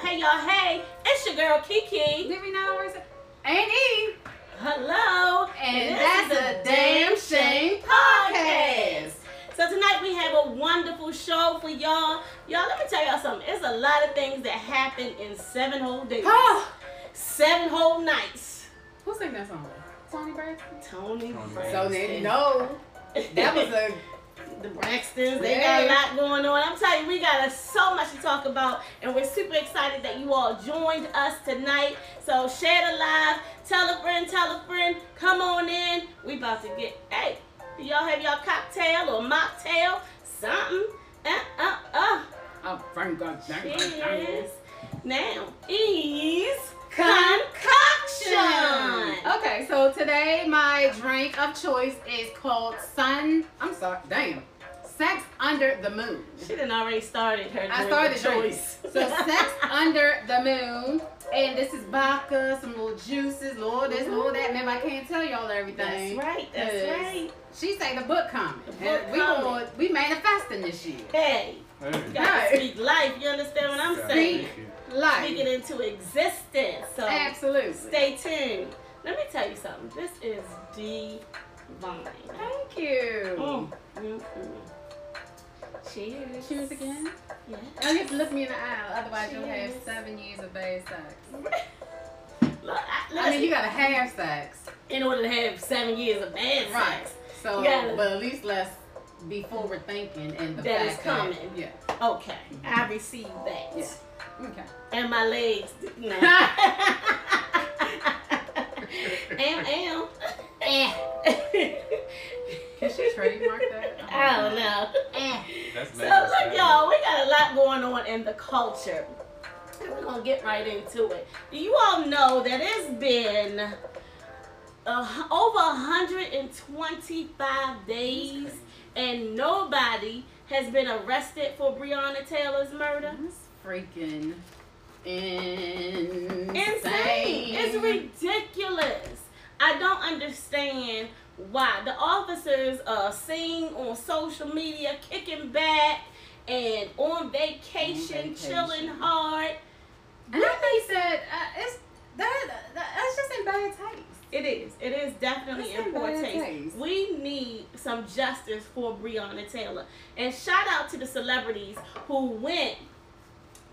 Hey y'all, hey, it's your girl Kiki. Did we know where's it? Ain't Eve. Hello. And this that's a damn shame podcast. So tonight we have a wonderful show for y'all. Y'all, let me tell y'all something. It's a lot of things that happen in seven whole days. Seven whole nights. who sang that song? Toni Braxton. Tony Toni Braxton. So they know that was a the Braxtons, they got a lot going on. I'm telling you, we got a- so much to talk about, and we're super excited that you all joined us tonight. So share the live, tell a friend, tell a friend, come on in. We about to get, hey, do y'all have y'all cocktail or mocktail, something? Uh, uh, uh. oh, Frank God. Cheers. Now, ease Concoction. concoction. Okay, so today my drink of choice is called Sun. I'm sorry, damn. Sex Under the Moon. She didn't already started her I started of drinking. choice. So Sex Under the Moon. And this is vodka, some little juices, Lord this, Lord that. Remember, I can't tell y'all everything. That's right, that's Cause right. She say the book coming. The book we coming. going we manifesting this shit. Hey, Hey. you gotta speak life. You understand what I'm Yeah, saying? thank you. Life. Speak it into existence. So Absolutely. stay tuned. Let me tell you something. This is divine. Thank you. Mm, mm, mm. Cheers. Cheers again. Yeah. I get to look me in the eye, otherwise you'll have seven years of bad sex. Look, I, I mean, you gotta have sex, in order to have seven years of bad right? sex. So, gotta- but at least let's be forward thinking and the That fact is coming. That, yeah. Okay, I received that. Yeah. Okay. And my legs. No. am, am. Eh. Can she trademark that? I don't know. That's So look, standard. y'all, we got a lot going on in the culture. And we're gonna get right into it. Do you all know that it's been uh, over 125 days and nobody has been arrested for Breonna Taylor's murder? That's freaking insane. Insane. It's ridiculous. I don't understand why the officers are seen on social media kicking back and on vacation, On vacation. chilling hard. And I think that uh, it's that, that that's just in bad taste. It is. It is definitely in poor taste. taste. We need some justice for Breonna Taylor. And shout out to the celebrities who went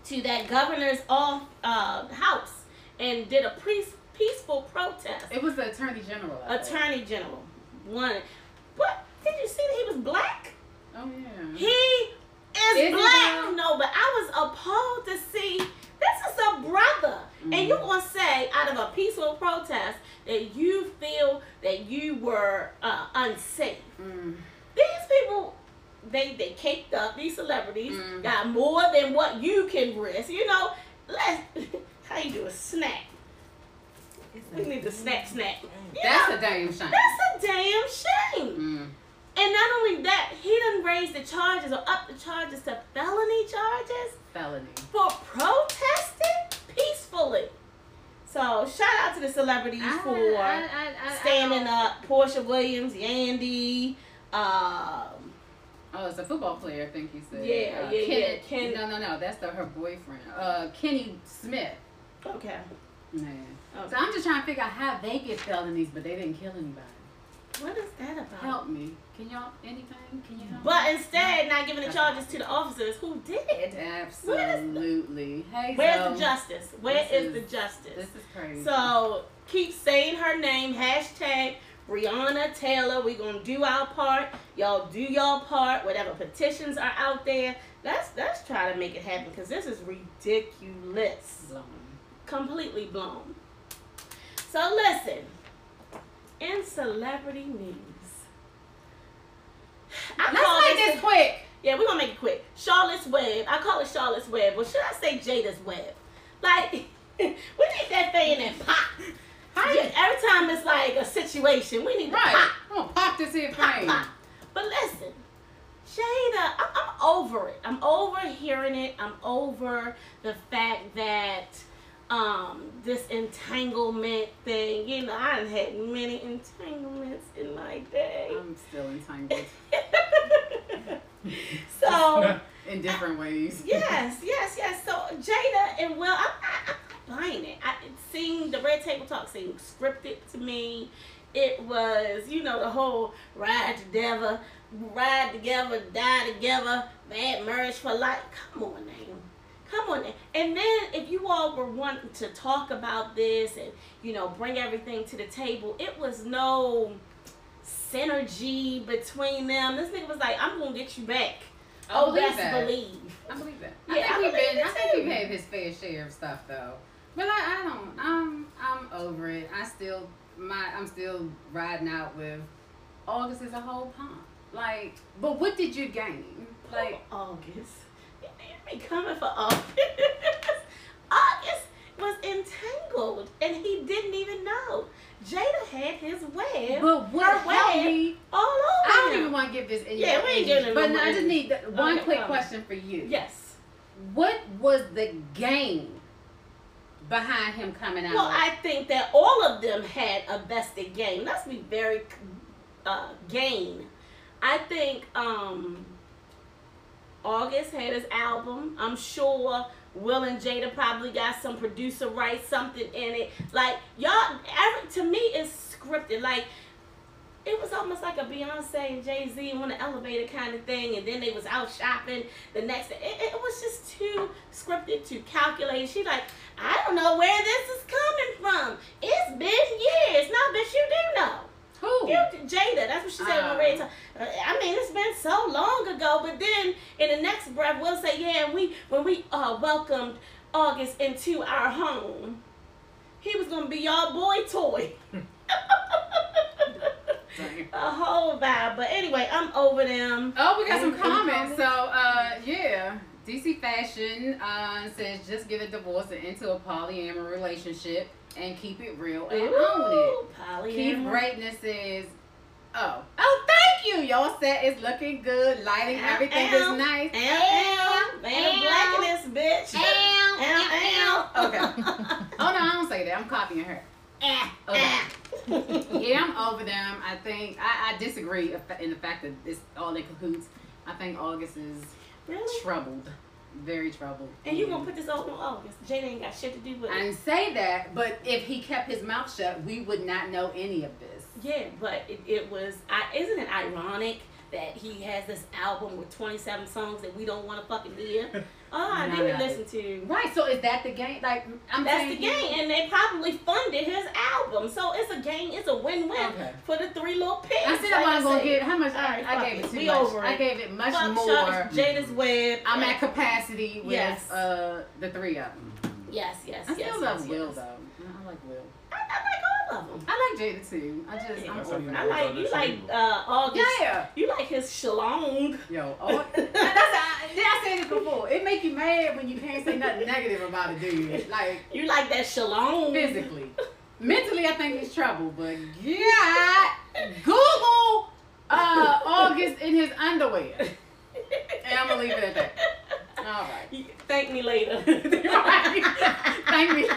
to that governor's off uh, house and did a pre- peaceful protest. It was the attorney general. Attorney General. One. What? Did you see that he was black? Oh yeah. He is, Is black. black? No, but I was appalled to see this is a brother. And Mhm. you gonna say out of a peaceful protest that you feel that you were uh, unsafe. Mm. These people they they caked up, these celebrities Mhm. got more than what you can risk. You know, let's how you do a snack. We need to snack snack. You That's know? a damn shame. That's a damn shame. Mm. And not only that, he didn't raise the charges or up the charges to felony charges Felony. for protesting peacefully. So shout out to the celebrities I- for I- I- standing up. Porsha Williams, Yandy, um, Oh, it's a football player, I think you said. Yeah, uh, yeah, Kenny, yeah, Ken- No, no, no. That's the, her boyfriend. Uh, Kenny Smith. okay. Man. okay. So I'm just trying to figure out how they get felonies, but they didn't kill anybody. What is that about? Help me. Can y'all anything? Can you help? But me? instead, not giving the charges to the officers who did. Absolutely. Hey, Where's Zoe. the justice? Where is, is the justice? This is crazy. So keep saying her name. Hashtag Breonna Taylor. We're gonna do our part. Y'all do y'all part. Whatever petitions are out there, let's let's try to make it happen because this is ridiculous. Blown. Completely blown. So listen, in celebrity news. I call Let's make this this quick. yeah, we're gonna make it quick. Charlotte's Web. I call it Charlotte's Web. Or should I say Jada's Web? Like, we need that thing that pop. Yeah, every time it's like a situation, we need to Right. pop, I'm gonna pop this here pop, pop. But listen, Jada, I'm, I'm over it. I'm over hearing it. I'm over the fact that um this entanglement thing. You know, I done had many entanglements in my day. I'm still entangled. so in different ways. yes, yes, yes. So Jada and Will, I, I, I'm buying it. I, it seemed the Red Table Talk seemed scripted to me. It was, you know, the whole ride together, ride together, die together, bad marriage for life. Come on, now. Come on. And then if you all were wanting to talk about this and, you know, bring everything to the table, it was no synergy between them. This nigga was like, I'm gonna get you back. I oh, believe that. believe. I believe that. Yeah, I think I we've believe been. it I think we've had his fair share of stuff though. But like, I don't. I'm. I'm over it. I still. My. I'm still riding out with. August is a whole pump. Like, but what did you gain? Like, August. Coming for August. August was entangled and he didn't even know. Jada had his web but what web me? all over I don't him. even want to give this any. Yeah, we ain't giving it But no I just need the, one Okay, quick question for you. Yes. What was the game behind him coming out? Well, I think that all of them had a vested game. Let's be very uh, gain. I think um, August had his album. I'm sure Will and Jada probably got some producer rights, something in it. Like y'all, every, to me, it's scripted. Like it was almost like a Beyonce and Jay Z on the elevator kind of thing, and then they was out shopping the next. It, it was just too scripted, too calculated. She like, I don't know where this is coming from. It's been years. No, bitch, you do know. Who? Jada, that's what she said on Oh. radio. Uh, I mean, it's been so long ago, but then in the next breath, we'll say, yeah, we when we uh, welcomed August into our home, he was gonna be y'all boy toy. A whole vibe. But anyway, I'm over them. Oh, we got some comments. So, uh, yeah. DC Fashion uh, says just get a divorce and into a polyamory relationship and keep it real and own Ooh, it. Keep. Greatness is. Oh. Oh, thank you. Y'all set is looking good. Lighting, Ow, everything ow, is nice. Ow, ow, man, Ow. blackness, bitch. Ow, Ow, ow. Okay. Oh, no, I don't say that. I'm copying her. Ah, Okay. ah. yeah, I'm over them. I think I, I disagree in the fact that it's all in cahoots. I think August is Really? troubled, very troubled. And you gonna put this on August? Jada ain't got shit to do with I it. didn't say that, but if he kept his mouth shut, we would not know any of this. Yeah, but it, it was. I, isn't it ironic that he has this album with 27 songs that we don't want to fucking hear? Oh, I None didn't listen to. Right. So is that the game? Like I'm That's the game, and they probably funded his album, so it's a game. It's a win-win Okay. for the three little pigs. I said like I wasn't gonna give how much. All right, I, I gave it. it too We much. over I gave it much Fuck more. Shucks, Jada's web. I'm at capacity with Yes. uh the three of them. Yes, yes, I still yes. love yes, Will yes. though. I like Will. I, I like all of them. I like Jada too. I just Yeah. I'm That's over how it. I like you like uh August. Yeah. You like his shalong. Yo, oh, that's I, did I say this before? It make you mad when you can't say nothing negative about a dude. Like You like that shalong. physically. Mentally, I think he's trouble, but yeah, Google uh, August in his underwear. And I'm gonna leave it at that. All right. Thank me later. thank me.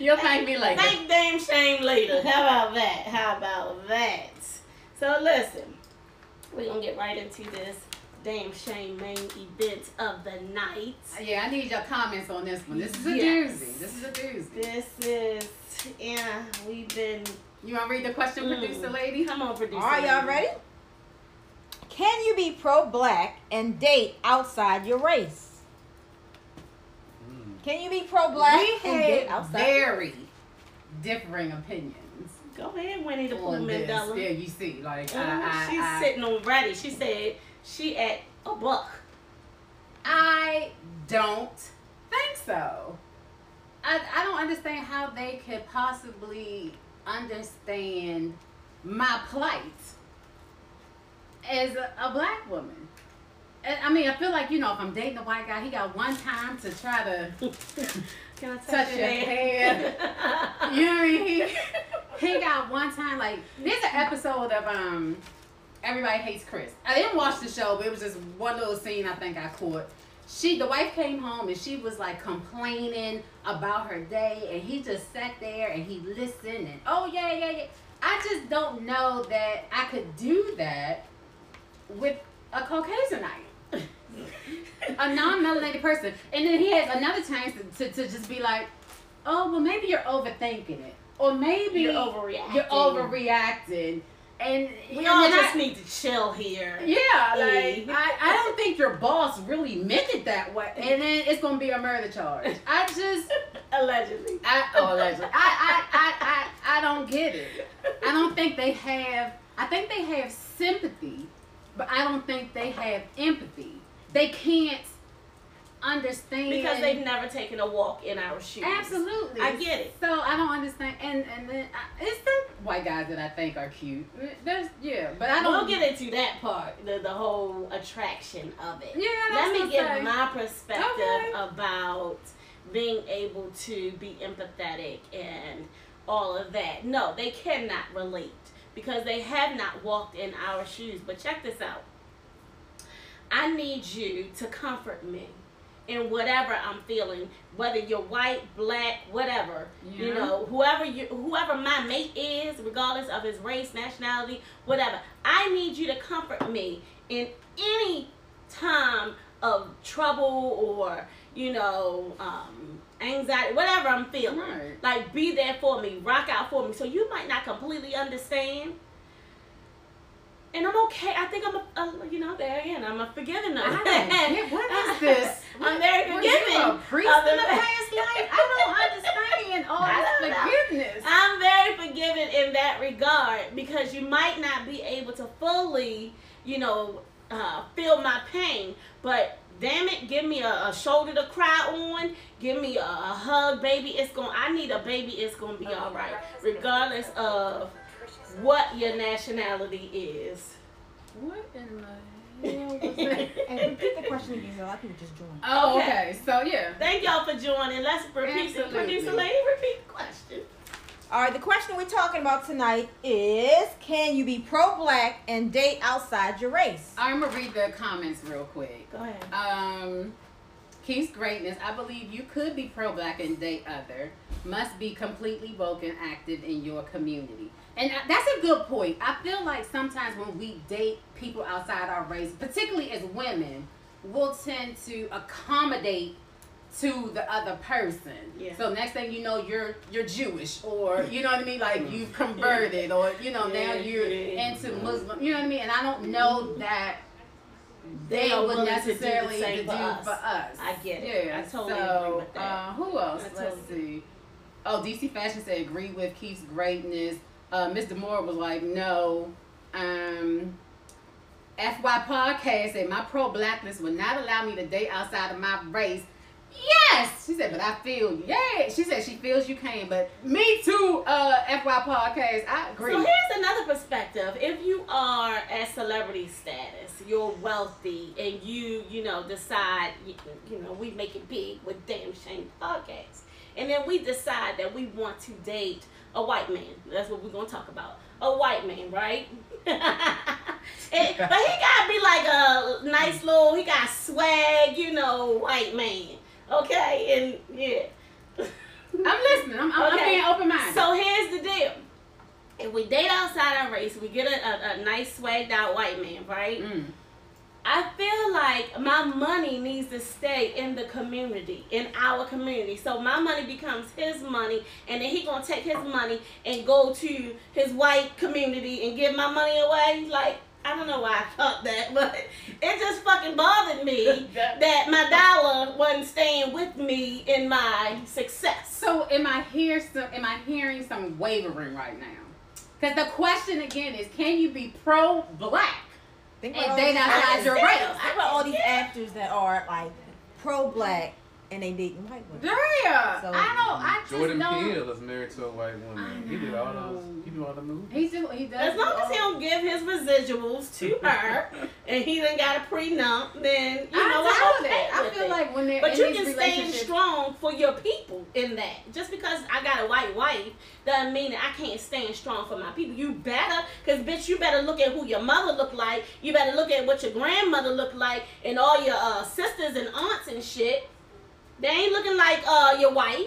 You'll thank me later. Thank damn Shame later. How about that? How about that? So listen, we're gonna get right into this damn Shame main event of the night. Yeah, I need your comments on this one. This is a Yes. doozy. This is a doozy. This is yeah, we've been You want to read the question, Mm. producer lady? come on, producer. Are y'all lady. ready? Can you be pro black and date outside your race? Mm. Can you be pro black we and date had outside? very differing opinions Go ahead, Winnie the Pooh. Mandela. Yeah, you see, like I, I, She's I, sitting on ready. She said she at a buck. I don't think so. I, I don't understand how they could possibly understand my plight as a, a black woman. And, I mean, I feel like, you know, if I'm dating a white guy, he got one time to try to Can I touch, touch your hand. You know what I mean? He, he got one time like there's an episode of um Everybody Hates Chris. I didn't watch the show, but it was just one little scene I think I caught. She the wife came home and she was like complaining about her day and he just sat there and he listened and oh yeah, yeah, yeah. I just don't know that I could do that with a Caucasianite. a non-melanated person, and then he has another chance to, to, to just be like, oh well, maybe you're overthinking it, or maybe You're overreacting. You're overreacting, and We all just I- need to chill here. Yeah, like I, I don't think your boss really meant it that way, and then it's gonna be a murder charge. I just, Allegedly. I, oh, allegedly. I, I, I, I, I don't get it. I don't think they have. I think they have sympathy, but I don't think they have empathy. They can't understand Because they've never taken a walk in our shoes. Absolutely, I get it. So I don't understand, and and then I, it's some white guys that I think are cute. There's yeah, but I don't. We'll get into that part, the, the whole attraction of it. Yeah, Let me give I'm my perspective Okay. about being able to be empathetic and all of that. No, they cannot relate because they have not walked in our shoes. But check this out. I need you to comfort me in whatever I'm feeling, whether you're white, black, whatever. You know, whoever you whoever my mate is, regardless of his race, nationality, whatever. I need you to comfort me in any time of trouble or, you know, um anxiety, whatever I'm feeling. Right. Like be there for me, rock out for me. So you might not completely understand. And I'm okay. I think I'm a, a you know, there again, I'm a forgiving I don't what is this? I'm very Were you a forgiving. priest in the past life? I don't understand all this don't know. forgiveness. I'm very forgiving in that regard because you might not be able to fully, you know, uh, feel my pain, but damn it, give me a, a shoulder to cry on, give me a, a hug, baby. It's going. I need a baby. It's gonna be all right, regardless of what your nationality is. What in the hell? And repeat the question again, so a lot of people just joined. Oh, Okay. okay. So yeah. Thank y'all for joining. Let's repeat Absolutely. producer lady. Repeat the question. All right, the question we're talking about tonight is: Can you be pro-black and date outside your race? I'm gonna read the comments real quick. Go ahead. Um, Keith's greatness. I believe you could be pro-black and date other. Must be completely woke and active in your community. And that's a good point. I feel like sometimes when we date people outside our race, particularly as women, we'll tend to accommodate to the other person. Yeah. So next thing you know, you're you're Jewish, or you know what I mean, like you've converted, or you know now you're yeah. into Muslim. You know what I mean? And I don't know that they, are would willing to do the necessarily same do for us. for us. I get it. Yeah, I totally so, agree with that. Uh, who else? I Let's see. Oh, DC Fashion said agree with Keith's greatness. Uh, Mr. Moore was like, no. Um, FY Podcast said my pro blackness would not allow me to date outside of my race. Yes, she said, but I feel you. Yeah, she said she feels you can, but me too. Uh, FY Podcast, I agree. So here's another perspective. If you are at celebrity status, you're wealthy, and you, you know, decide, you, you know, we make it big with Damn Shame Podcast. And then we decide that we want to date a white man. That's what we're going to talk about. A white man, right? And- but he got to be like a nice little, he got swag, you know, white man. Okay? And yeah. I'm listening. I'm, I'm, I'm being open minded. So here's the deal. If we date outside our race, we get a, a, a nice swagged out white man, right? Mm. I feel like my money needs to stay in the community, in our community. So my money becomes his money, and then he gonna take his money and go to his white community and give my money away. Like I don't know why I thought that, but it just fucking bothered me that my dollar wasn't staying with me in my success. So am I hear some? Am I hearing some wavering right now? Because the question again is, can you be pro-black Think and all date these- your still- race? Think about all these actors that are like pro-black and they dating white women. Yeah, So- I don't. I just Jordan don't. Peele is married to a white woman. He did all those. Oh. He do all the movies. He do. He does. As long as he don't give his residuals to her and he done got a prenup, then you know I'm I'm down with okay. I feel it. like when they're But in you can stand strong for your people in that. Just because I got a white wife doesn't mean that I can't stand strong for my people. You better, cause bitch, you better look at who your mother looked like. You better look at what your grandmother looked like and all your uh, sisters and aunts and shit. They ain't looking like uh, your wife.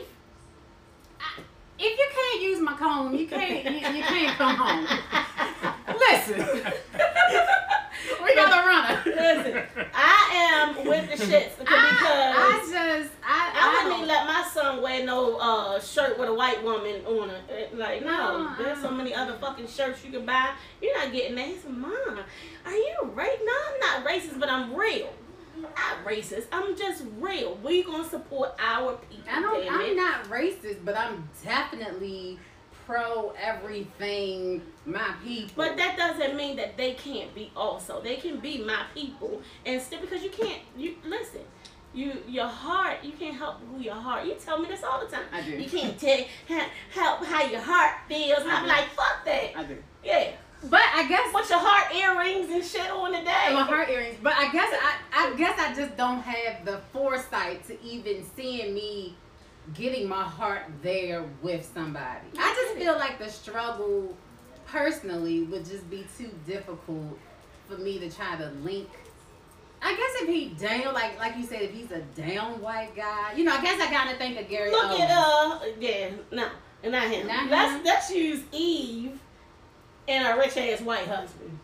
If you can't use my comb, you can't. You, you can't come home. Listen, we got a runner. Listen, I am with the shits because I, I just I I I, wouldn't even let my son wear no uh, shirt with a white woman on it. Like, no, No, there's so many other fucking shirts you can buy. You're not getting that. He said, Mom, are you right? No, I'm not racist, but I'm real. I'm not racist. I'm just real. We gonna support our people. I don't, I'm it. not racist, but I'm definitely pro everything my people. But that doesn't mean that they can't be also. They can be my people and still because you can't. You listen. You your heart. You can't help who your heart. You tell me this all the time. I do. You can't tell help how your heart feels. I'm like fuck that. I do. Yeah. But I guess Put your heart earrings and shit on today. My heart earrings. But I guess I guess I just don't have the foresight to even seeing me getting my heart there with somebody. I just feel like the struggle personally would just be too difficult for me to try to link. I guess if he down like like you said, if he's a down white guy, you know, I guess I gotta think of Gary. Look Owens. at uh yeah no not him. Not him? let's let's use Eve and a rich ass white husband.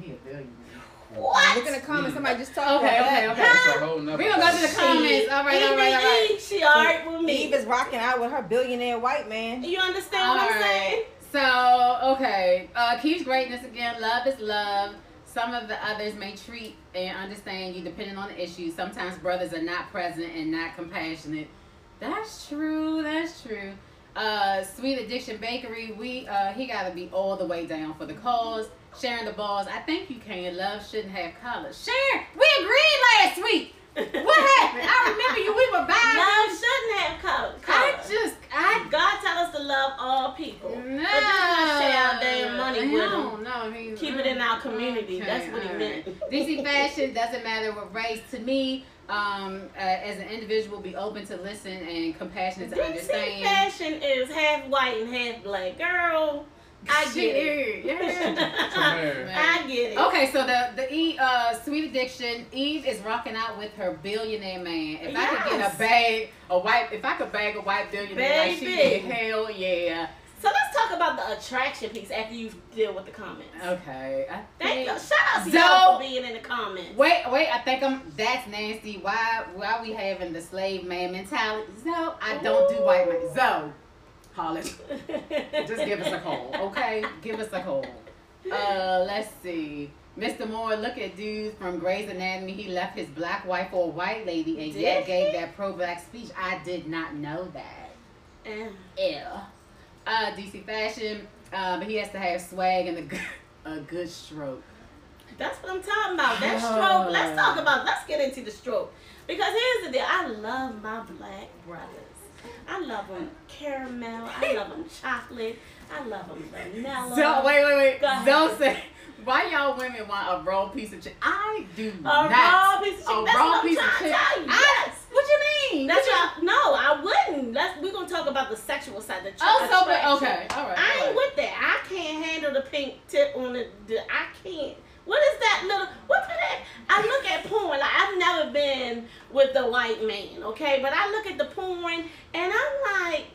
He a billionaire. What? Look in the comments. Somebody just talked Okay, about okay, that. okay. That's a whole nother. We gonna go to the She- comments. All right, all right, all right. She alright with me. Eve is rocking out with her billionaire white man. You understand what I'm saying? So, okay. Uh, Keith's greatness again. Love is love. Some of the others may treat and understand you depending on the issue. Sometimes brothers are not present and not compassionate. That's true. That's true. Uh, Sweet Addiction Bakery. We uh, he got to be all the way down for the cause. Sharing the balls. I think you can. Love shouldn't have colors. Sharon, we agreed last week. What happened? I remember you. We were buying. Love shouldn't have color. I just I God tell us to love all people. no. But just not share our damn money with them. No, he, Keep it in our community. Okay, That's what he meant. right. DC fashion doesn't matter what race. To me, um, uh, as an individual, be open to listen and compassionate to DC understand. fashion is half white and half black. Girl, I get it. Yeah. Tamara. I get it. Okay, so the the E uh Sweet Addiction, Eve is rocking out with her billionaire man. If I could get a bag, a white, if I could bag a white billionaire like she did, Baby. hell yeah. So let's talk about the attraction piece after you deal with the comments. Okay, I Thank you. think. Shout out to So- y'all for being in the comments. Wait, wait, I think I'm that's nasty. Why why we having the slave man mentality? So I don't do white man. So holler. Just give us a call, okay? Give us a call. Uh let's see. Mr. Moore, look at dudes from Grey's Anatomy. He left his black wife for a white lady and Did yet gave that pro black speech. I did not know that. Eh. Yeah. Uh DC fashion. Uh, but he has to have swag and a good a good stroke. That's what I'm talking about. That stroke. Let's talk about. Let's get into the stroke. Because here's the deal. I love my black brothers. I love them caramel. I love them chocolate. I love them vanilla. So wait, wait, wait. Go ahead. Don't say. Why y'all women want a raw piece of chicken? I do A not. raw piece of chicken. A That's raw piece of chicken. tell you. I- Yes. What you mean? That's What you-. No, I wouldn't. Let's. We're gonna talk about the sexual side. The Oh, so but okay, all right. I all ain't right. with that. I can't handle the pink tip on the, the. I can't. What is that little? What's that? I look at porn. Like I've never been with the white man, okay? But I look at the porn and I'm like,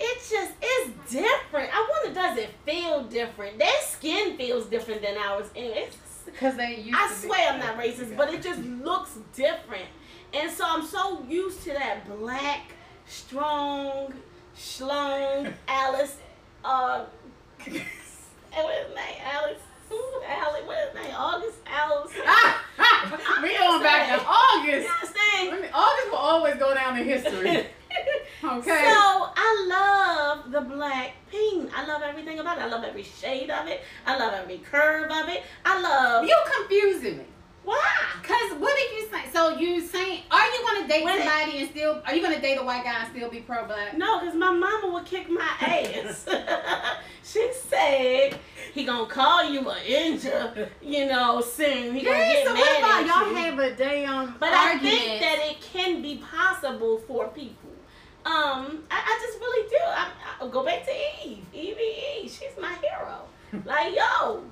it's just it's different. I wonder, does it feel different? Their skin feels different than ours, and it's. Cause they used I swear I'm not racist, but it just looks different. And so I'm so used to that black, strong, schlong Alice. Uh, and what his name? Alice. Alice. What his name? August. Alice. Ah, ah, we going back to You August. understand? I mean, August will always go down in history. Okay. So I love the black pink. I love everything about it. I love every shade of it. I love every curve of it. I love. You're confusing me. Why? Cause what did you say? So you saying, are you gonna date When it- somebody and still? Are you gonna date a white guy and still be pro black? No, because my mama would kick my ass. she said he gonna call you an injure, you know, soon. He gonna Yeah, get so mad what about at y'all you. have a damn but I think that it can be possible for people. Um, I, I just really do. I, I go back to Eve. Evie, Eve, she's my hero. like yo,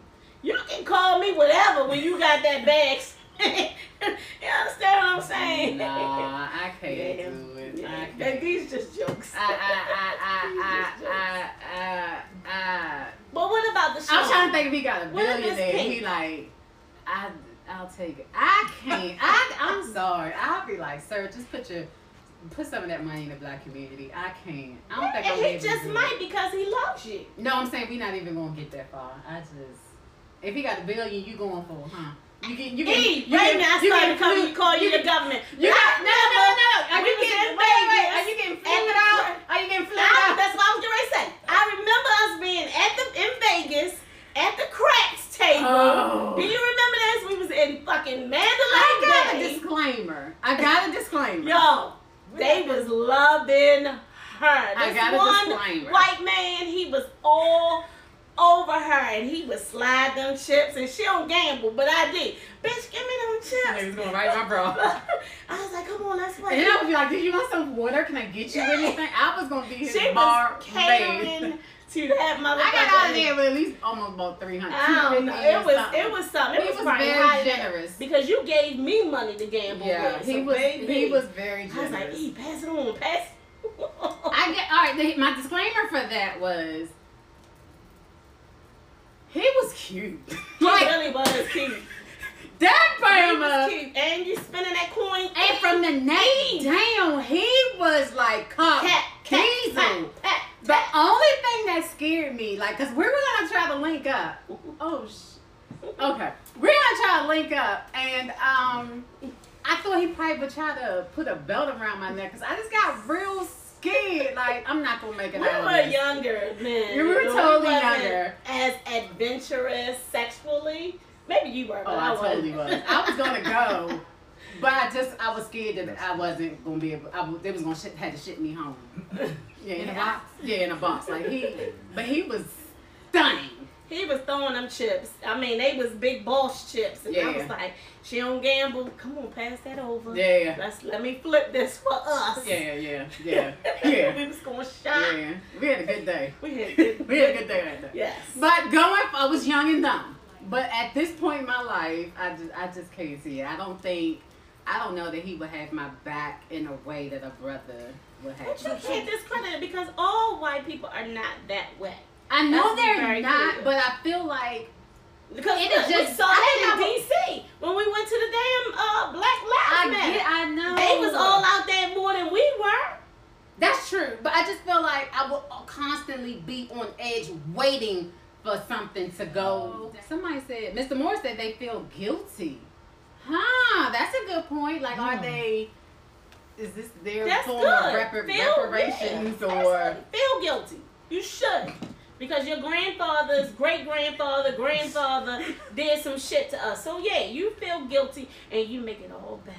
you can call me whatever when you got that bag. you understand what I'm saying? Nah, I can't Yeah. do it. Yeah. I can't. these just jokes. I, I, I, I, I, I, I, but what about the show? I'm trying to think if he got a billionaire. He like, I, I'll take it. I can't. I I'm sorry. I'll be like, sir, just put your put some of that money in the black community. I can't. I don't think I'm and he just might it. because he loves you. No, I'm saying we're not even gonna get that far. I just if he got a billion, you going for, huh? You get you get E, you right get- now I you started get coming flu- call you, you the government. You got no, no, no. Are you getting in wait, wait, Are you getting at flued the- out? Are you getting out? that's what I was going to say. I remember us being at the in Vegas at the craps table. Oh. Do you remember this? We was in fucking Mandalay I got a disclaimer. I got a disclaimer. Yo, they was loving her. I got a one disclaimer. white man, he was all over her and he would slide them chips and she don't gamble, but I did. Bitch, give me them chips. Niggas going right my bro. I was like, come on, let's play. And I would be like, "Do you want some water? Can I get you Yeah. anything?" I was gonna be his she bar was catering to that motherfucker. I got out of there with at least almost about three hundred. I don't know. It was it was something. It He was, was very generous. because you gave me money to gamble Yeah, with. he so was. baby, He was very generous. I was like, E, pass it on, pass. it. I get all right. The, my disclaimer for that was he was cute. He like really was cute. that He was Bama. cute. And you spinning that coin. And from the neck down, he was like cop cat, cat, diesel. pat, pat, The only thing that scared me, like, cause we were gonna try to link up. Oh, sh- okay. We're gonna try to link up, and um, I thought he probably would try to put a belt around my neck, cause I just got real scared. Like, I'm not gonna make it We out were younger then. You were totally wasn't younger. As adventurous sexually. Maybe you were, Oh, I, I totally was. I was gonna go, but I just I was scared that I wasn't gonna be able. I they was gonna shit, had to ship me home. Yeah, in a box. Yeah, in a box. Like he, but he was stunning. He was throwing them chips. I mean, they was big boss chips, and I was like, "She don't gamble. Come on, pass that over. Yeah. Let's let me flip this for us. Yeah, yeah, yeah, yeah, we was going shop. yeah. We had a good day. We had good. We had a good day that day. Yes. But going, I was young and dumb. But at this point in my life, I just, I just can't see it. I don't think, I don't know that he would have my back in a way that a brother would have. But you can't discredit it because all white people are not that way. I know they're not, but I feel like Because It look, just- we saw that in D.C. when we went to the damn uh, Black Lives Matter. get, I know They was all out there more than we were. That's true, but I just feel like I will constantly be on edge, waiting for something to go. Somebody said, Mr. Moore said they feel guilty. Huh? That's a good point. Like, are they? Is this their That's form good. of repar- Feel- reparations yeah, or? feel guilty. You should. Because your grandfather's great grandfather, grandfather did some shit to us. So yeah, you feel guilty and you make it all better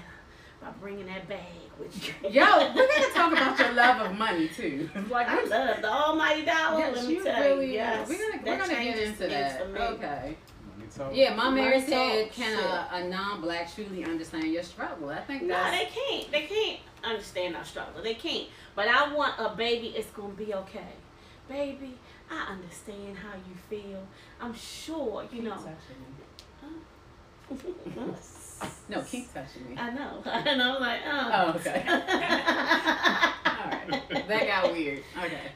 by bringing that bag with you. Yo, we're gonna talk about your love of money too. Like, I love the almighty dollar. yes, let me you tell really. you. Yes, we're gonna we're gonna get into things that. for me. Okay. Money talk. Yeah, my Mary said, "Can a, a non-black truly understand your struggle?" I think No, that's they can't. They can't understand our struggle. They can't. But I want a baby. It's gonna be okay, baby. I understand how you feel. I'm sure you know. No, keep touching me. I know. And I was like, oh. Oh, okay. All right, that got weird. Okay.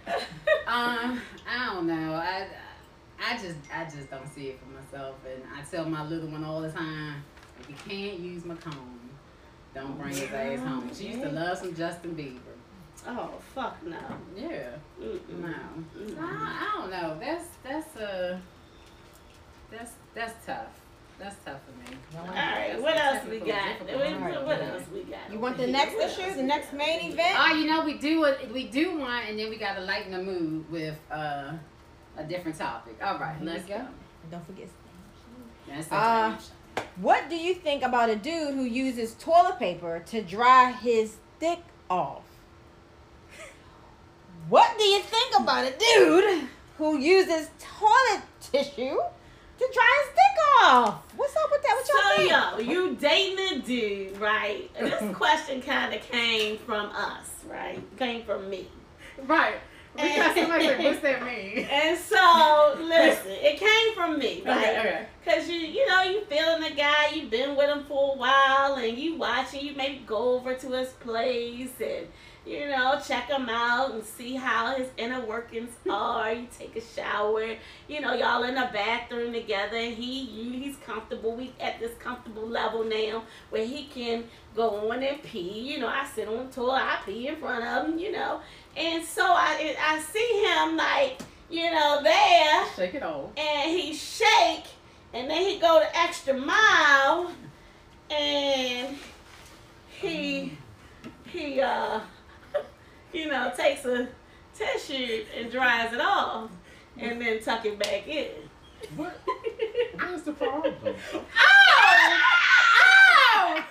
Um, I don't know. I, I just, I just don't see it for myself, and I tell my little one all the time, if you can't use my comb, don't bring his ass home. She used to love some Justin Bieber. Oh fuck no. Yeah. Mm-mm. No. Mm-mm. I, I don't know. That's that's uh that's that's tough. That's tough for me. All right. What else we got? What, what else we got? You want the next? What issue, the next main event? Oh, you know we do it. We do one, and then we gotta lighten the mood with uh, a different topic. All right, let's go. Don't forget. That's Uh, What do you think about a dude who uses toilet paper to dry his dick off? What do you think about a dude who uses toilet tissue to dry his dick off? What's up with that? What y'all So think? yo, you dating a dude, right? And this question kind of came from us, right? Came from me. right. Because somebody like, what's that mean? And so, listen, it came from me, right? Okay, okay. Cause you, you know, you feeling the guy, you've been with him for a while, and you watching, you maybe go over to his place, and you know, check him out and see how his inner workings are. You take a shower, you know, y'all in a bathroom together. He he's comfortable. We at this comfortable level now where he can go on and pee. You know, I sit on the toilet, I pee in front of him. You know, and so I I see him like you know there, Shake it off. and he shake, and then he go the extra mile, and he he uh you know takes a tissue and dries it off, and then tuck it back in. What? What's the problem? Oh! Oh!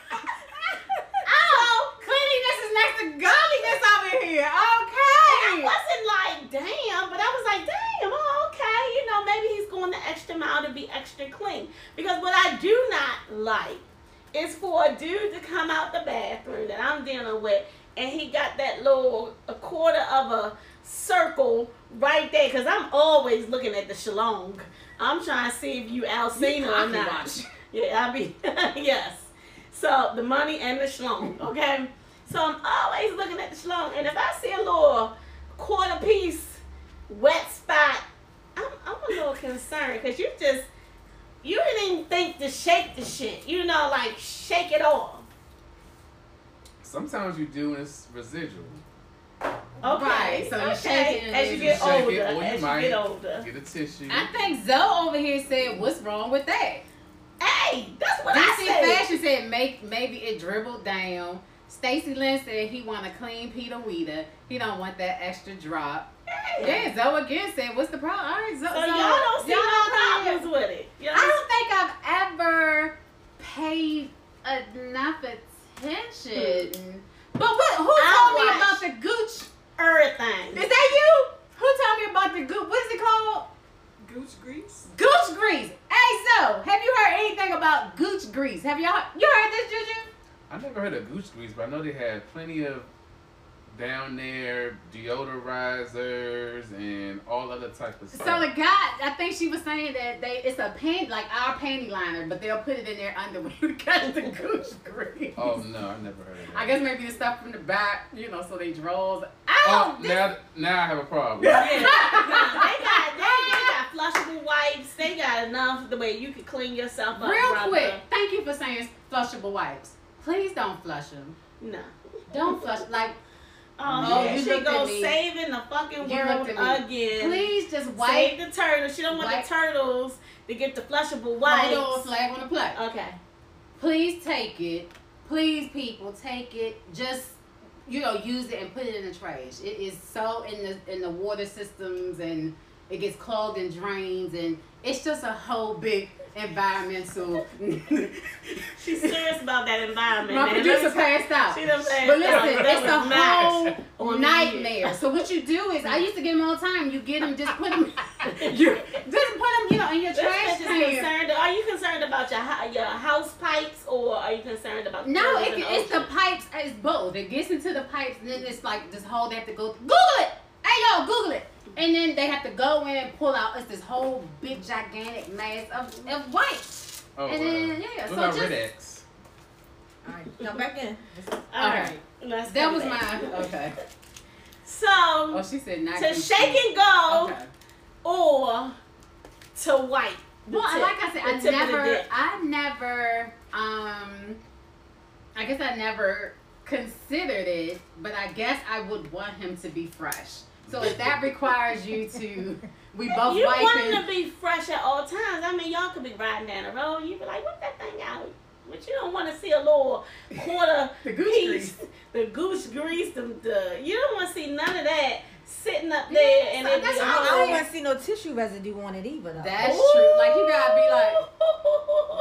Oh! Cleanliness is next to godliness over here. I Okay. wasn't like, damn, but I was like, damn, oh, okay. You know, maybe he's going the extra mile to be extra clean. Because what I do not like is for a dude to come out the bathroom that I'm dealing with and he got that little, a quarter of a circle right there. Because I'm always looking at the shalong. I'm trying to see if you Alcina or Pocket not. watch. Yeah, I be, yes. So the money and the shlong, okay? So I'm always looking at the shlong, and if I see a little quarter piece wet spot, I'm, I'm a little concerned because you just you didn't even think to shake the shit. You know, like shake it off. Sometimes you do and it's residual. Okay, Right, so you okay. shake it as you you get shake older. it, or you as might you get older. Get a tissue. I think Zoe over here said, "What's wrong with that?" Hey, that's what I DC said. Fashion said, "Make maybe it dribbled down." Stacy Lynn said he want a clean Peter Weeder. He don't want that extra drop. Hey. Yeah, Zoe again said, "What's the problem?" All right, Zoe. So Zoe, y'all don't see y'all no don't problems with it. You know? I don't think I've ever paid enough attention. But what? Who I told me about the gooch? everything. Is that you? Who told me about the gooch? What is it called? Gooch grease? Gooch grease. Hey, so have you heard anything about gooch grease? Have y'all? You heard this, Juju? I never heard of Gooch Grease, but I know they had plenty of down there deodorizers and all other type of stuff. So the guy, I think she was saying that they it's a pan like our panty liner, but they'll put it in their underwear because the gooch grease. oh no, I never heard of that. I guess maybe the stuff from the back, you know, so they draws. Oh, Oh, now now I have a problem. Yeah. they got they, they got flushable wipes. They got enough the way you can clean yourself up. Real brother. quick, thank you for saying flushable wipes. Please don't flush them. No. Don't flush like. Oh, Oh, yeah, she goes saving the fucking You world again. Please just Save wipe. the turtles. She don't want Wipe. the turtles to get the flushable wipes. Hold on, flag on the plate. Okay. Please take it. Please, people, take it. Just you know, use it and put it in the trash. It is so in the in the water systems and it gets clogged in drains and it's just a whole big environmental. She's serious about that environment. My man. producer passed out. She done passed But listen, it's a whole nightmare. So what you do is, I used to get them all the time. You get them, just put them, you just put them, you know, in your This trash can. concerned. Are you concerned about your your house pipes or are you concerned about No, it, it's the pipes. It's both. It gets into the pipes, and then it's like this whole. They have to go Google it. Hey yo, Google it. And then they have to go in and pull out. It's this whole big gigantic mass of, of white. Oh, and wow. then yeah, What so about just Red X? Alright, come back in. All Okay. right. Let's that was back. my okay. So Oh, she said not to shake and go Okay. or to white. Well, tip- like I said, I tip of the never. I never, um, I guess I never considered it, but I guess I would want him to be fresh. So if that requires you to, we both you wipe want it. to be fresh at all times. I mean, y'all could be riding down the road. You'd be like, "What that thing out?" But you don't want to see a little quarter The goose piece, grease. the goose grease, the, the you don't want to see none of that sitting up there and so it be that's I, I don't want to see no tissue residue on it either, though. That's true. Like you gotta be like,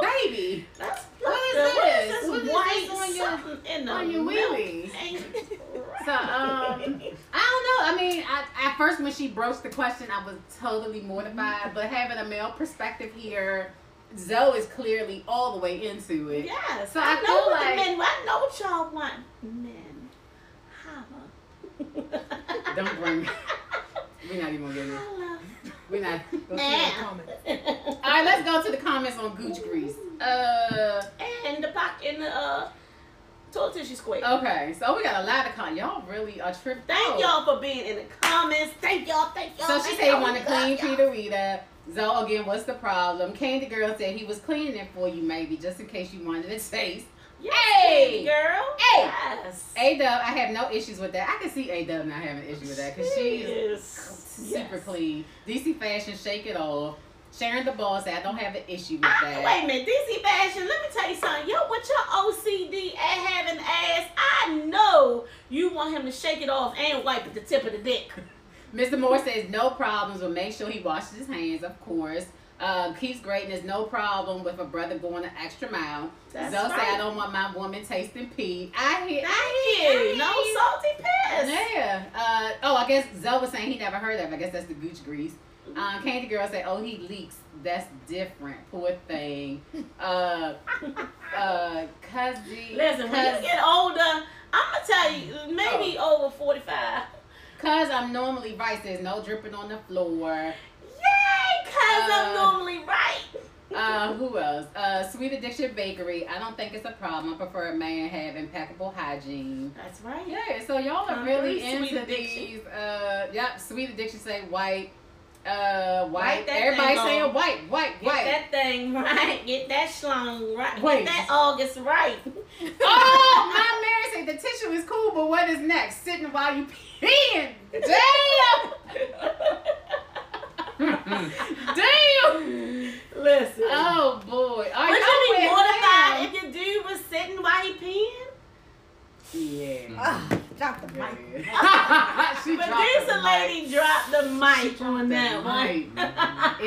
baby, That's What is fucked up. What this? is this What is white this on your- something in the on your milk? So, um, I don't know. I mean, I, at first when she broached the question, I was totally mortified. But having a male perspective here, Zoe is clearly all the way into it. Yeah, So I, I know feel what like- the men. I know what y'all want. Men, holla. Don't bring. We're not even gonna get it. We're not. Go Eh. comments. All right, let's go to the comments on Gooch Grease. Uh, and the pocket in the uh Toilet tissue square. Okay, so we got a lot of con. Y'all really are tripped Thank out. y'all for being in the comments. Thank y'all. Thank y'all. So she said wanted to clean. Peter Rita. Zoe again, what's the problem? Candy Girl said he was cleaning it for you, maybe just in case you wanted a taste. Yes, Hey! Girl. Hey! Yes. A Dub, I have no issues with that. I can see A Dub not having an issue with that because she is super yes. clean. DC Fashion, shake it off. Sharon the said I don't have an issue with Ah, that. wait a minute, DC Fashion. Let me tell you something. Yo, with your OCD at having ass, I know you want him to shake it off and wipe at the tip of the dick. Mr. Moore says no problems, but make sure he washes his hands, of course. Uh, Keith's greatness, no problem with a brother going the extra mile. That's Zoe said. I don't want my woman tasting pee. I hear. I hear you. No salty piss. Yeah. Uh, oh, I guess Zoe was saying he never heard of. it. I guess that's the gooch grease. Uh, Candy Girl said, "Oh, he leaks. That's different. Poor thing." Uh, uh, Cuzzy. Listen, when you get older, I'm gonna tell you, maybe Oh. over 45. Cause I'm normally right. There's no dripping on the floor. Yay, cause I'm Uh, normally right. Uh, who else? Uh, Sweet Addiction Bakery. I don't think it's a problem. I prefer a man have impeccable hygiene. That's right. Yeah, so y'all are really through, Sweet into these. Uh, yep, Sweet Addiction say white. Uh, white. Everybody saying off. white, white, Get white. that thing right. Get that schlong right. Wait. Get that August right. oh, my Mary said the tissue is cool, but what is next? Sitting while you peeing. Damn. Damn. Listen. Oh boy. Are Would y'all be with mortified him? if your dude was sitting while he peeing? Yeah. Ah, drop the mic. she But this the lady mic. dropped the mic She on that one. mic.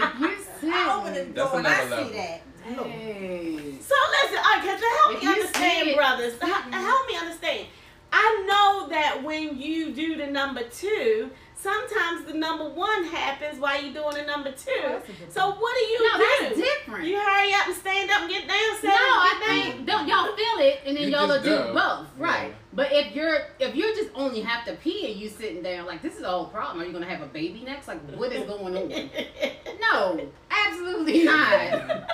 If you sit, I open the That's door and I another level. see that. Look. hey. So listen, okay, to help If me you understand, see it- brothers, h- help me understand. I know that when you do the number two, sometimes the number one happens while you're doing the number two. that's So what do you No, do? that's different. You hurry up and stand up and get down. No, stand I and get down. think don't y'all feel it, and then You y'all will do go. both, right? Yeah. But if you're if you're just only have to pee and you sitting down, like this is a whole problem. Are you gonna have a baby next? Like what is going on? No, absolutely not.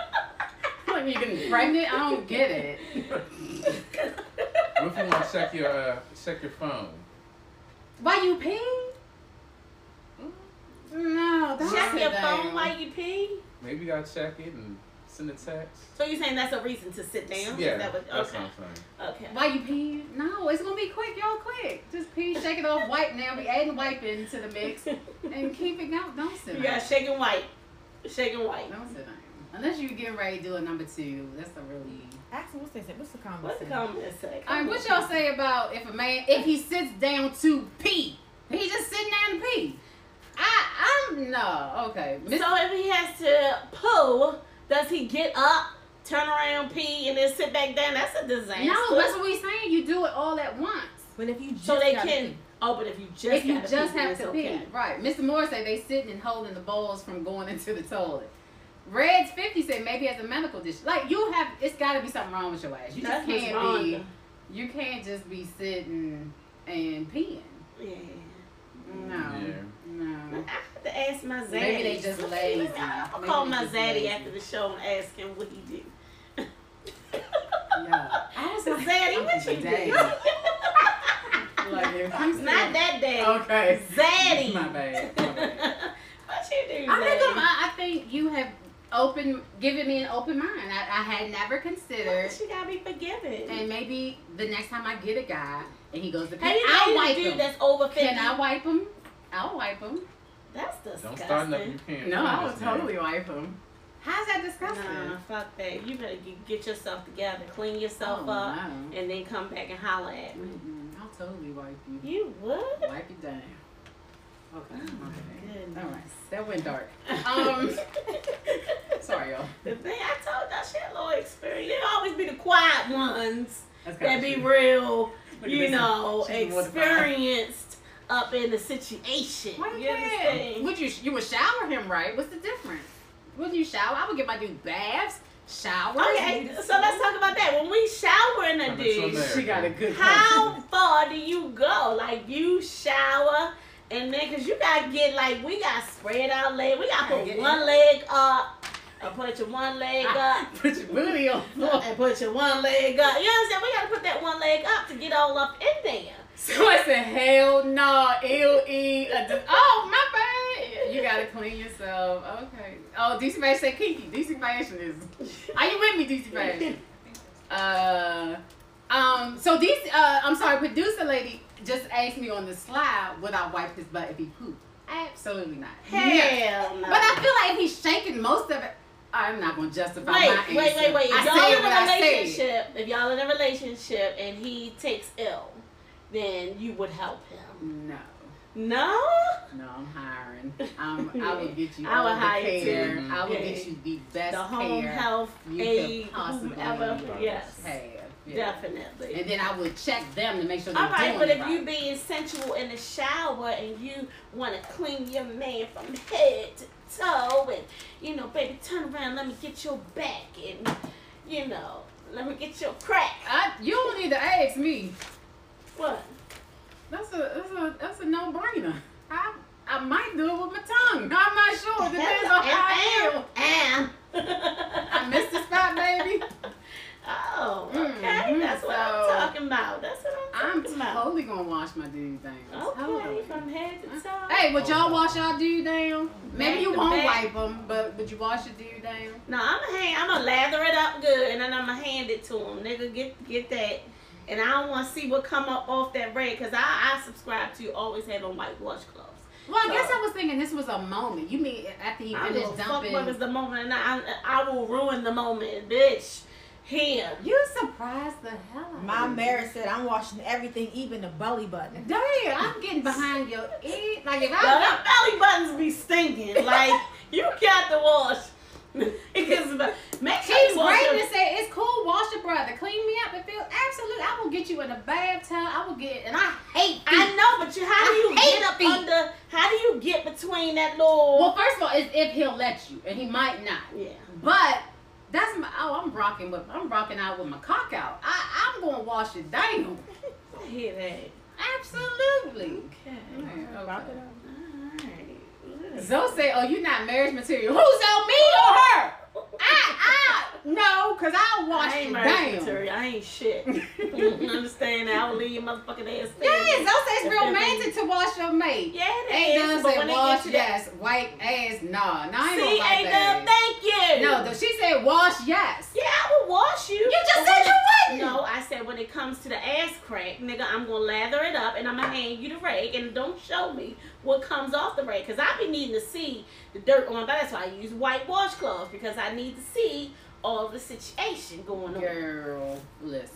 What, you getting pregnant? I don't get it. What if you want to check your uh, check your phone? Why you pee? No, don't Check sit your down. phone while you pee. Maybe you gotta check it and send a text. So you're saying that's a reason to sit down? Yeah, Is that what, that's okay. what I'm saying. Okay. Why you pee? No, it's gonna be quick, y'all. Quick, just pee, shake it off, wipe. Now we adding wiping to the mix, and keep it going. Don't sit You down. got shake and white. Shake and white. Don't sit down. Unless you're getting ready to do a number two, that's a really. Ask them what's they say. What's the comment? What's the say? comment say? All right, um, what y'all say about if a man if he sits down to pee, he just sitting down to pee? I I'm no okay. Miss- So if he has to poo, does he get up, turn around, pee, and then sit back down? That's a disaster. no, that's what we're saying. You do it all at once. But if you just so they can. pee. Oh, but if you just if you just pee, have to okay. pee, right? Mr. Moore said they sitting and holding the balls from going into the toilet. Reds fifty said maybe as a medical dish. Like you have, it's got to be something wrong with your ass. You That's just what's can't wrong. be. You can't just be sitting and peeing. Yeah. No, Yeah. No. I have to ask my zaddy. Maybe they just lazy. I'm gonna Maybe call they my zaddy lazy. after the show and ask him what he did. Yeah. I was like, Zaddy, what you Daddy. do? Like, if he's Not that daddy. Okay. Zaddy. My bad. My bad. what you do, I think, I'm, I I think you have open, given me an open mind. I, I had never considered, She gotta be forgiven. and maybe the next time I get a guy and he goes to pee, Have I'll wipe him. that's over 50? Can I wipe him? I'll wipe them. That's disgusting. Don't start nothing you can't. No, I finish, will man. totally wipe them. How's that disgusting? Nah, fuck that. You better get, get yourself together, clean yourself Oh, up, no. and then come back and holler at me. Mm-mm, I'll totally wipe you. You would? Wipe you down. Okay. Okay. Goodness. All right. That went dark. Um, sorry, y'all. The thing I told y'all, she had a little experience. You always be the quiet ones that kinda be real, you know, She's mortified. experienced up in the situation. Why you You understand? Would you you would shower him right? What's the difference? Would you shower? I would give my dude baths, Shower. Okay, so let's talk about that. When we shower in a Coming dude, She got a good. how far do you go? Like you shower and then, cause you gotta get like we got to spread out leg, we gotta put one leg up, or put your one leg up. Put your booty on the floor. And put your one leg up. You understand? We gotta put that one leg up to get all up in there. So I said, hell no, ill e. a d- Oh, my bad. You gotta clean yourself. Okay. Oh, DC Fashion said Kiki. DC Fashion is. Are you with me, DC Fashion? Uh, um. So these, uh, I'm sorry, producer lady just asked me on the slide would I wipe his butt if he pooped. Absolutely not. Hell no. But I feel like if he's shaking most of it, I'm not gonna justify Wait, my wait, wait, answer. wait. If y'all in a relationship, if y'all in a relationship and he takes ill, then you would help him. No. No? No, I'm hiring. Um, I will get you I will the hire care. too. I will Yeah. get you the best The home care health you aid, could possibly whomever. Yes. have. Yeah. Definitely. And then I would check them to make sure they're All right, doing but it if right. you being sensual in the shower and you want to clean your man from head to toe, and you know, baby, turn around, let me get your back, and you know, let me get your crack. I, you don't need to ask me. What? That's a that's a that's a no brainer. I I might do it with my tongue. I'm not sure. It depends on how I feel. and, I missed the spot, baby. Oh, okay. Mhm, That's what I'm talking about. That's what I'm talking about. I'm talking about. totally gonna wash my dude down. Okay, Totally. from head to toe. Hey, would y'all wash y'all dude down? Maybe Back you won't back. wipe them, but would you wash your dude down? No, I'm gonna hand, I'm gonna lather it up good, and then I'm gonna hand it to him. Nigga, get get that. And I don't want to see what come up off that rag, cause I I subscribe to always having white washcloths. Well, I guess I was thinking this was a moment. You mean after you I don't finished give a fuck dumping? what is the moment, and I, I will ruin the moment, bitch. Here. You surprised the hell out of My me. marriage said I'm washing everything, even the belly button. Damn, I'm getting behind your ear. Like if Yo, I them belly buttons be stinking. Like you got to wash. because make sure She's you wash great your- to say it's cool. Wash your brother, clean me up. It feels absolutely. I will get you in a bathtub. I will get, and I hate. I know, but you how do you I hate get up feet. under? How do you get between that little? Well, first of all, it's if he'll let you, and he might not. yeah. But that's my. Oh, I'm rocking with. I'm rocking out with my cock out. I, I'm gonna wash it down. I hear that. Absolutely. Okay. Man, okay. Alright. Zoe say, "Oh, you're not marriage material? Who's on me or her? I, I, no, cause I'll wash I ain't down. material. I ain't shit. you understand that? I will leave your motherfucking ass. Zoe say it's romantic to wash your mate. Yeah, it Ain't is. done But when they wash get to that, yes, wipe ass nah. No, I ain't see, ain't ass. done. Thank you. No, though, she said wash yes. Yeah, I will wash you. You just said you wouldn't. No, I said when it comes to the ass crack, nigga, I'm gonna lather it up and I'm gonna hand you the rag and don't show me what comes off the rag because I be needing to see the dirt on my back. That's why I use white washcloths because I need to see all the situation going on. Girl, listen.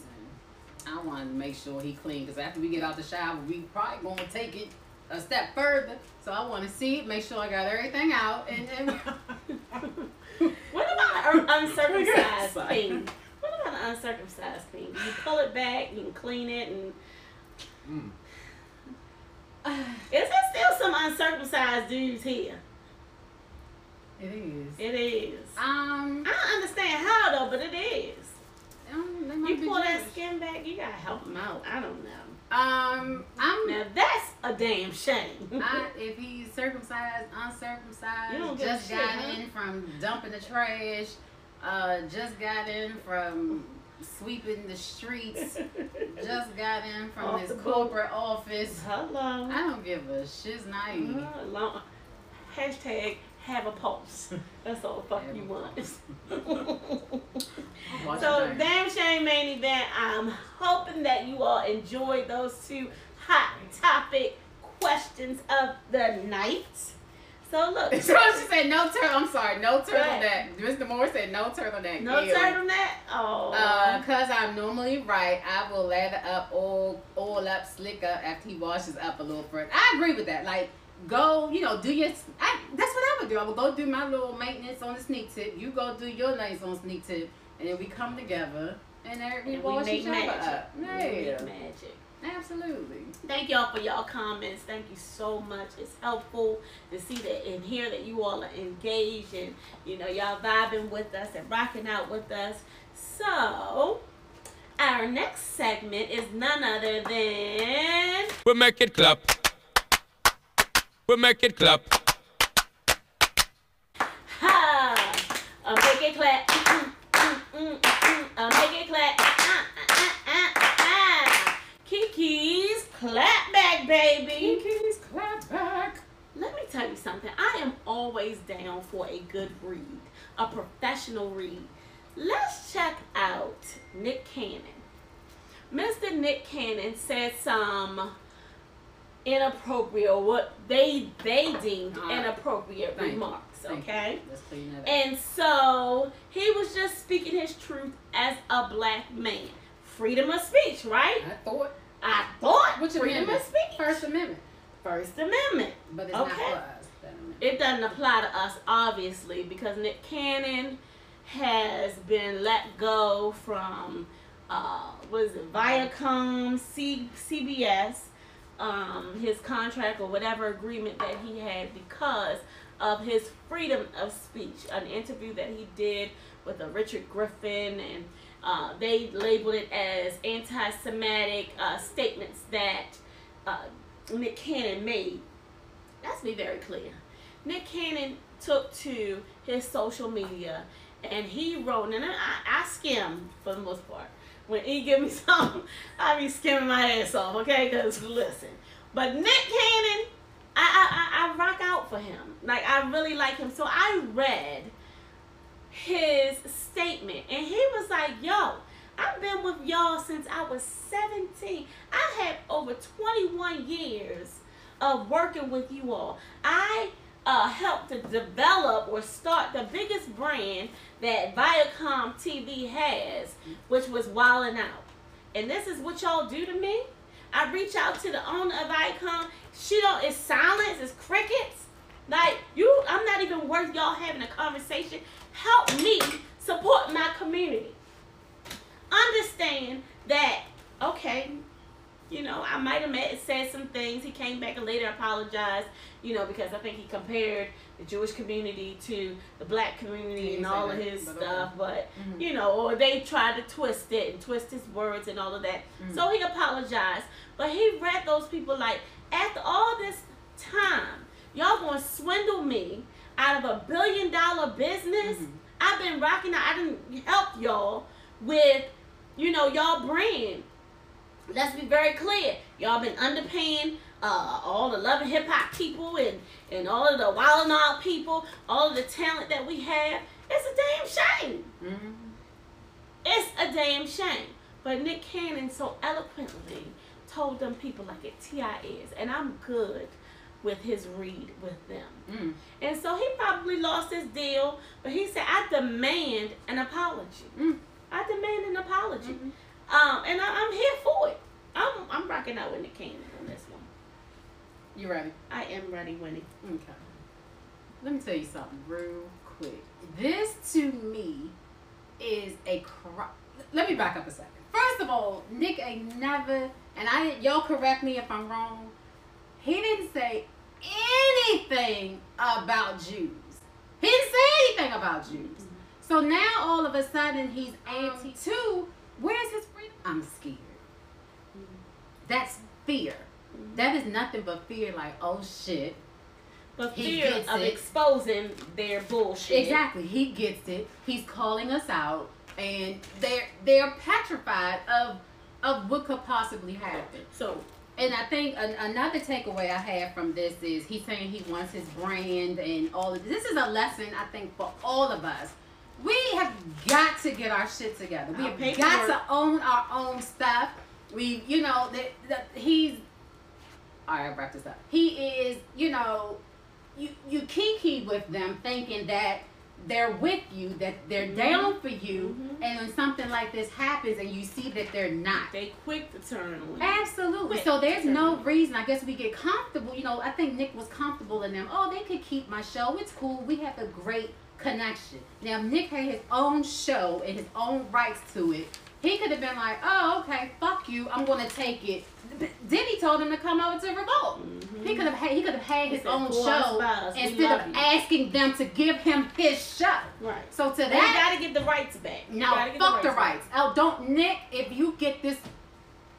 I want to make sure he clean because after we get out the shower, we probably gonna take it a step further. So I want to see it, make sure I got everything out, and then What about an uncircumcised thing? What about an uncircumcised thing? You pull it back, you can clean it, and Mm. is there still some uncircumcised dudes here? it is. It is. Um, I don't understand how though, but it is. um, You pull that skin back, you gotta help them out. I don't know. Um, I'm. Now that's a damn shame. I, if he's circumcised, uncircumcised, You don't give just shit, got huh? in from dumping the trash, uh, just got in from sweeping the streets, just got in from Off his the boat. corporate office. Hello. I don't give a shit's naive. Uh, long, hashtag have a pulse. That's all the fuck Have you want. So damn shame main event. I'm hoping that you all enjoyed those two hot topic questions of the night. So look, So she said no turtle. I'm sorry, no Right. turtleneck. Mr. Moore said no turtleneck. no Ew. turtleneck. Oh, Uh, cause I'm normally right, I will lather up all all up, slick up after he washes up a little further. I agree with that. Like, go, you know, do your. I, that's what I would do. I would go do my little maintenance on the sneak tip. You go do your nice on sneak tip, and then we come together and we and we wash each other up. We make magic. Absolutely. Thank y'all for y'all comments. Thank you so much. It's helpful to see that and hear that you all are engaged and you know y'all vibing with us and rocking out with us. So our next segment is none other than We make it clap. We make it clap. ha it clap. Mm, mm, mm. Uh, make it clap. Clap back, baby. Kiki's clap back. Let me tell you something. I am always down for a good read, a professional read. Let's check out Nick Cannon. Mr. Nick Cannon said some inappropriate, or what they they deemed right. inappropriate Thank remarks. You. Okay. Let's clean that up. And so he was just speaking his truth as a black man. Freedom of speech, right? I thought I thought Which freedom amendment? of speech. First Amendment, First Amendment. but it's not for us. It doesn't apply to us, obviously, because Nick Cannon has been let go from, uh, what is it, Viacom, C- CBS, um, his contract or whatever agreement that he had because of his freedom of speech. An interview that he did with a Richard Griffin, and uh, they labeled it as anti-Semitic uh, statements that uh, Nick Cannon made. Let's be very clear. Nick Cannon took to his social media and he wrote, and I, I skim for the most part. When he give me something, I be skimming my ass off, okay? Because listen, but Nick Cannon, I, I, I rock out for him. Like, I really like him. So I read his statement and he was like, yo, I've been with y'all since I was 17. I had over 21 years of working with you all. I uh, helped to develop or start the biggest brand that Viacom TV has, which was Wild 'N Out. And this is what y'all do to me. I reach out to the owner of Viacom. She don't. It's silence. It's crickets. Like you, I'm not even worth y'all having a conversation. Help me support my community. Understand that. Okay, you know, I might have met, said some things. He came back and later apologized, you know, because I think he compared the Jewish community to the black community and all of his stuff. But, Mhm. you know, or they tried to twist it and twist his words and all of that. Mhm. So he apologized. But he read those people like, after all this time, y'all gonna swindle me out of a billion dollar business? Mhm. I've been rocking out. I didn't help y'all with, you know, y'all brand. Let's be very clear. Y'all been underpaying uh, all the love and hip hop people and, and all of the Wild 'N Out people, all of the talent that we have. It's a damn shame. Mhm. It's a damn shame. But Nick Cannon so eloquently told them people like it T.I. is. And I'm good with his read with them. Mm. And so he probably lost his deal, but he said, I demand an apology. Mm. I demand an apology. Mhm. Um, and I, I'm here for it. I'm, I'm rocking out with Nick Cannon on this one. You ready? I am ready, Winnie. Okay. Let me tell you something real quick. This to me is a cry. Let me back up a second. First of all, Nick ain't never, and I y'all correct me if I'm wrong. He didn't say anything about Jews. He didn't say anything about Jews. So now all of a sudden he's anti too. Where's his freedom? I'm scared. That's fear. That is nothing but fear. Like oh shit. But fear of it. exposing their bullshit. Exactly. He gets it. He's calling us out, and they're they're petrified of of what could possibly happen. So And I think an, another takeaway I have from this is he's saying he wants his brand and all of this. This is a lesson I think for all of us. We have got to get our shit together. We Our have paperwork. got to own our own stuff. We, you know, that, he's. All right, I'll wrap this up. He is, you know, you you kiki with them, thinking that they're with you, that they're Mhm. down for you, Mhm. and when something like this happens and you see that they're not, they quick to turn you. Absolutely. Quick So there's no turn. reason. I guess we get comfortable. You know, I think Nick was comfortable in them. Oh, they could keep my show. It's cool. We have a great connection. Now, Nick had his own show and his own rights to it. He could have been like, oh, okay, fuck you. I'm going to take it. Diddy told him to come over to Revolt. Mhm. He could have had, he could have had his own show us by us. We instead of you." asking them to give him his show. Right. So to Well, you gotta get the rights back. You get fuck the back. rights. Oh, don't Nick. If you get this,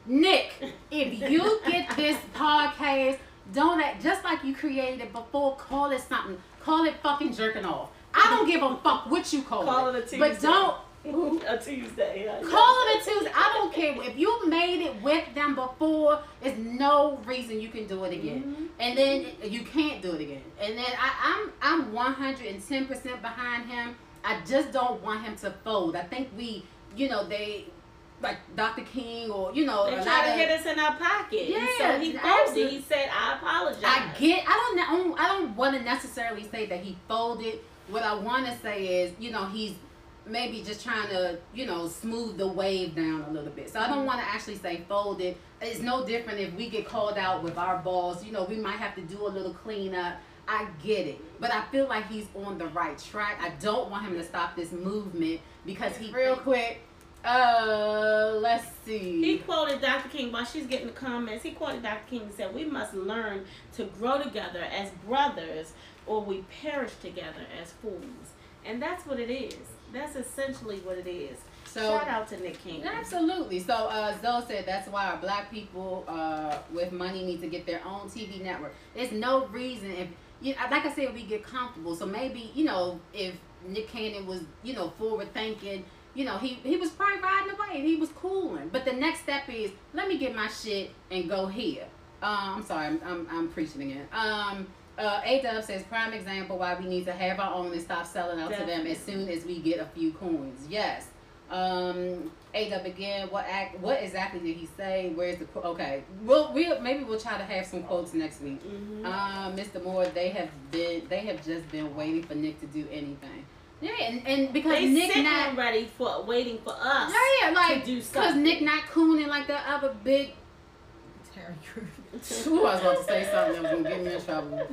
Nick, if you get this podcast, don't act just like you created it before. Call it something. Call it fucking jerking off. I don't give a fuck what you call, Call it. it a But don't a Tuesday. yeah. call it a Tuesday. I don't care if you made it with them before. There's no reason you can do it again, Mhm. and then you can't do it again. And then I, I'm I'm 110 percent behind him. I just don't want him to fold. I think we, you know, they like Dr. King or you know They try to of- hit us in our pocket. Yeah, so he folded. He said, "I apologize." I get. I don't. I don't want to necessarily say that he folded. What I want to say is, you know, he's maybe just trying to, you know, smooth the wave down a little bit. So I don't want to actually say folded. It's no different if we get called out with our balls. You know, we might have to do a little cleanup. I get it, but I feel like he's on the right track. I don't want him to stop this movement because he real quick. Uh, let's see. He quoted Dr. King while she's getting the comments. He quoted Dr. King and said, "We must learn to grow together as brothers, or we perish together as fools." And that's what it is. That's essentially what it is. So Shout out to Nick King. Absolutely. So uh, Zoe said that's why our black people uh, with money need to get their own TV network. There's no reason if you like I said we get comfortable. So maybe you know if Nick Cannon was you know forward thinking. You know, he, he was probably riding the wave. He was cooling. But the next step is, let me get my shit and go here. Um, I'm sorry, I'm, I'm, I'm preaching again. Um, uh, A-Dub says, prime example why we need to have our own and stop selling out to them as soon as we get a few coins. Yes. Um, A-Dub again, what act, what exactly did he say? Where's the, qu- okay. We'll, we'll, maybe we'll try to have some quotes next week. Mhm. Um, Mr. Moore, they have been, they have just been waiting for Nick to do anything. Yeah, and, and because They Nick sitting not, ready for waiting for us. yeah, yeah, like, do because something. Nick not cooning like that other big Terry Crews. Ooh, I was about to say something that was gonna get me in trouble.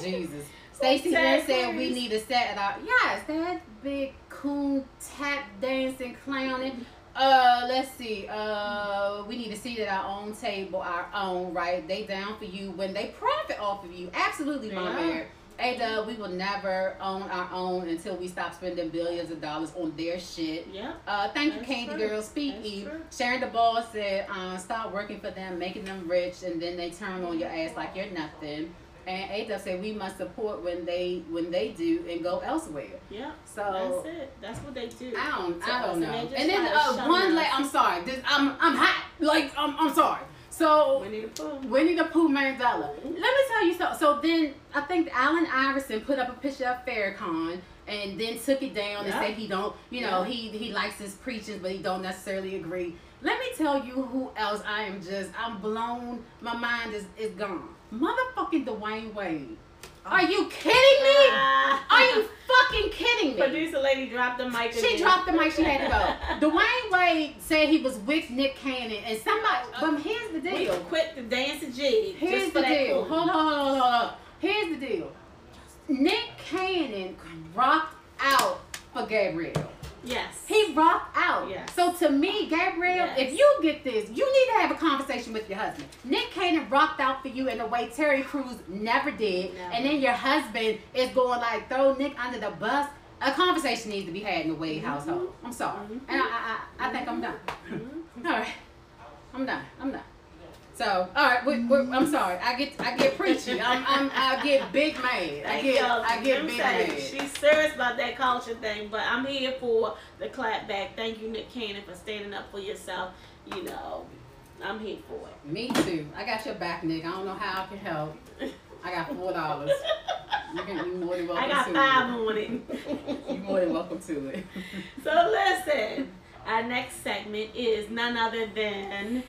Jesus. Stacy then said we need to set it out. Yes, that big coon tap dancing clowning. Uh, let's see. Uh, we need to seat at our own table, our own, right? They down for you when they profit off of you. Absolutely, my Yeah. man. Ada, we will never own our own until we stop spending billions of dollars on their shit. Yep. Uh, thank you, Candy true. Girl. Speak That's Eve. Sharon the Ball said, uh, stop working for them, making them rich, and then they turn on your ass like you're nothing. And Ada said we must support when they when they do and go elsewhere. Yep. So That's it. That's what they do. I don't I don't know. just And then uh, one like I'm sorry, this, I'm I'm hot. Like I'm I'm sorry. So Winnie the Pooh. Winnie the Pooh Mandela. Let me tell you so. So then I think Allen Iverson put up a picture of Farrakhan and then took it down and said he don't, you know, he he likes his preachings, but he don't necessarily agree. Let me tell you who else I am just I'm blown. My mind is is gone. Motherfucking Dwyane Wade. Are you kidding me? Are you fucking kidding me? Producer lady dropped the mic. She again. dropped the mic. She had to go. Dwyane Wade said he was with Nick Cannon, and somebody. But here's the We deal. quit the dance and jig Here's just for the deal. Hold on, hold on, hold on. Here's the deal. Nick Cannon rocked out for Gabrielle. Yes. He rocked out. Yes. So to me, Gabrielle, Yes. if you get this, you need to have a conversation with your husband. Nick Cannon rocked out for you in a way Terry Crews never did. Never. And then your husband is going like throw Nick under the bus. A conversation needs to be had in the Wade household. I'm sorry. Mhm. And I, I, I, I think I'm done. Mhm. All right, I'm done. I'm done. So, all right, we, we, I'm sorry. I get, I get preachy. I'm, I'm, I get big mad. I get. I get big saying, mad. She's serious about that culture thing, but I'm here for the clap back. Thank you, Nick Cannon, for standing up for yourself. You know, I'm here for it. Me too. I got your back, Nick. I don't know how I can help. I got four dollars. You can, you more than welcome I got to five it. on it. You more than welcome to it. so listen, our next segment is none other than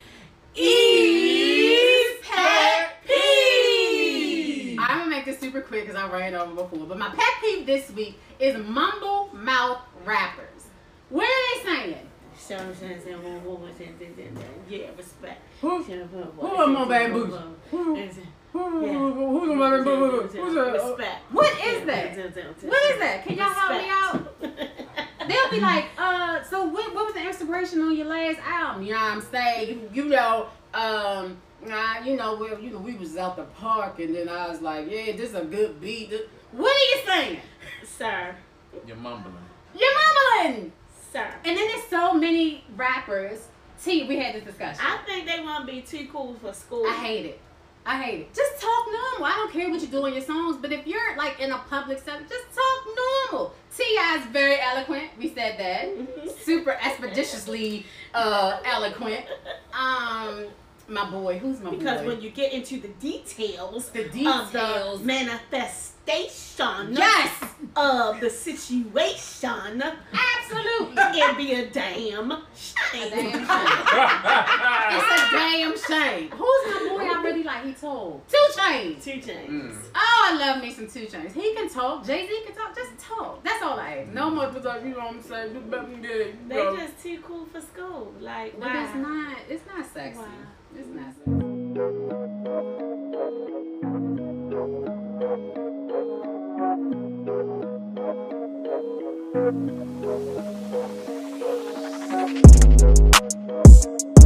Eve's Pet Peeve. I'm gonna make this super quick because I ran over before. But my pet peeve this week is mumble mouth rappers. What are they saying? Yeah, respect. Who? Who are my bad boos? Who? Who? Who? Who's my Who's that? Uh, respect. What is that? What is that? Can y'all help me out? They'll be like, uh, so what, what was the inspiration on your last album? You know what I'm saying? You, you know, um, uh, you know, well, you know, we was out the park and then I was like, yeah, this is a good beat. What are you saying? Sir, You're mumbling. You're mumbling. sir. And then there's so many rappers. T, we had this discussion. I think they want to be too cool for school. I hate it. I hate it. Just talk normal. I don't care what you do in your songs, but if you're like in a public setting, just talk normal. T.I. is very eloquent. We said that. Super expeditiously uh, eloquent. Um, my boy, who's my Because boy? Because when you get into the details, the details of the manifestation yes, of the situation, absolutely. it'd be a damn A shame. damn shame. It's a damn shame. Who's my boy I really like? He told. 2 Chainz. 2 Chainz. Mm. Oh, I love me some 2 Chainz. He can talk. Jay Z can talk. Just talk. That's all I ask. No more like you know what I'm saying. You better get it, They bro. just too cool for school. Like, But wow. it's not. It's not sexy. Wow. It's not sexy. Thank you.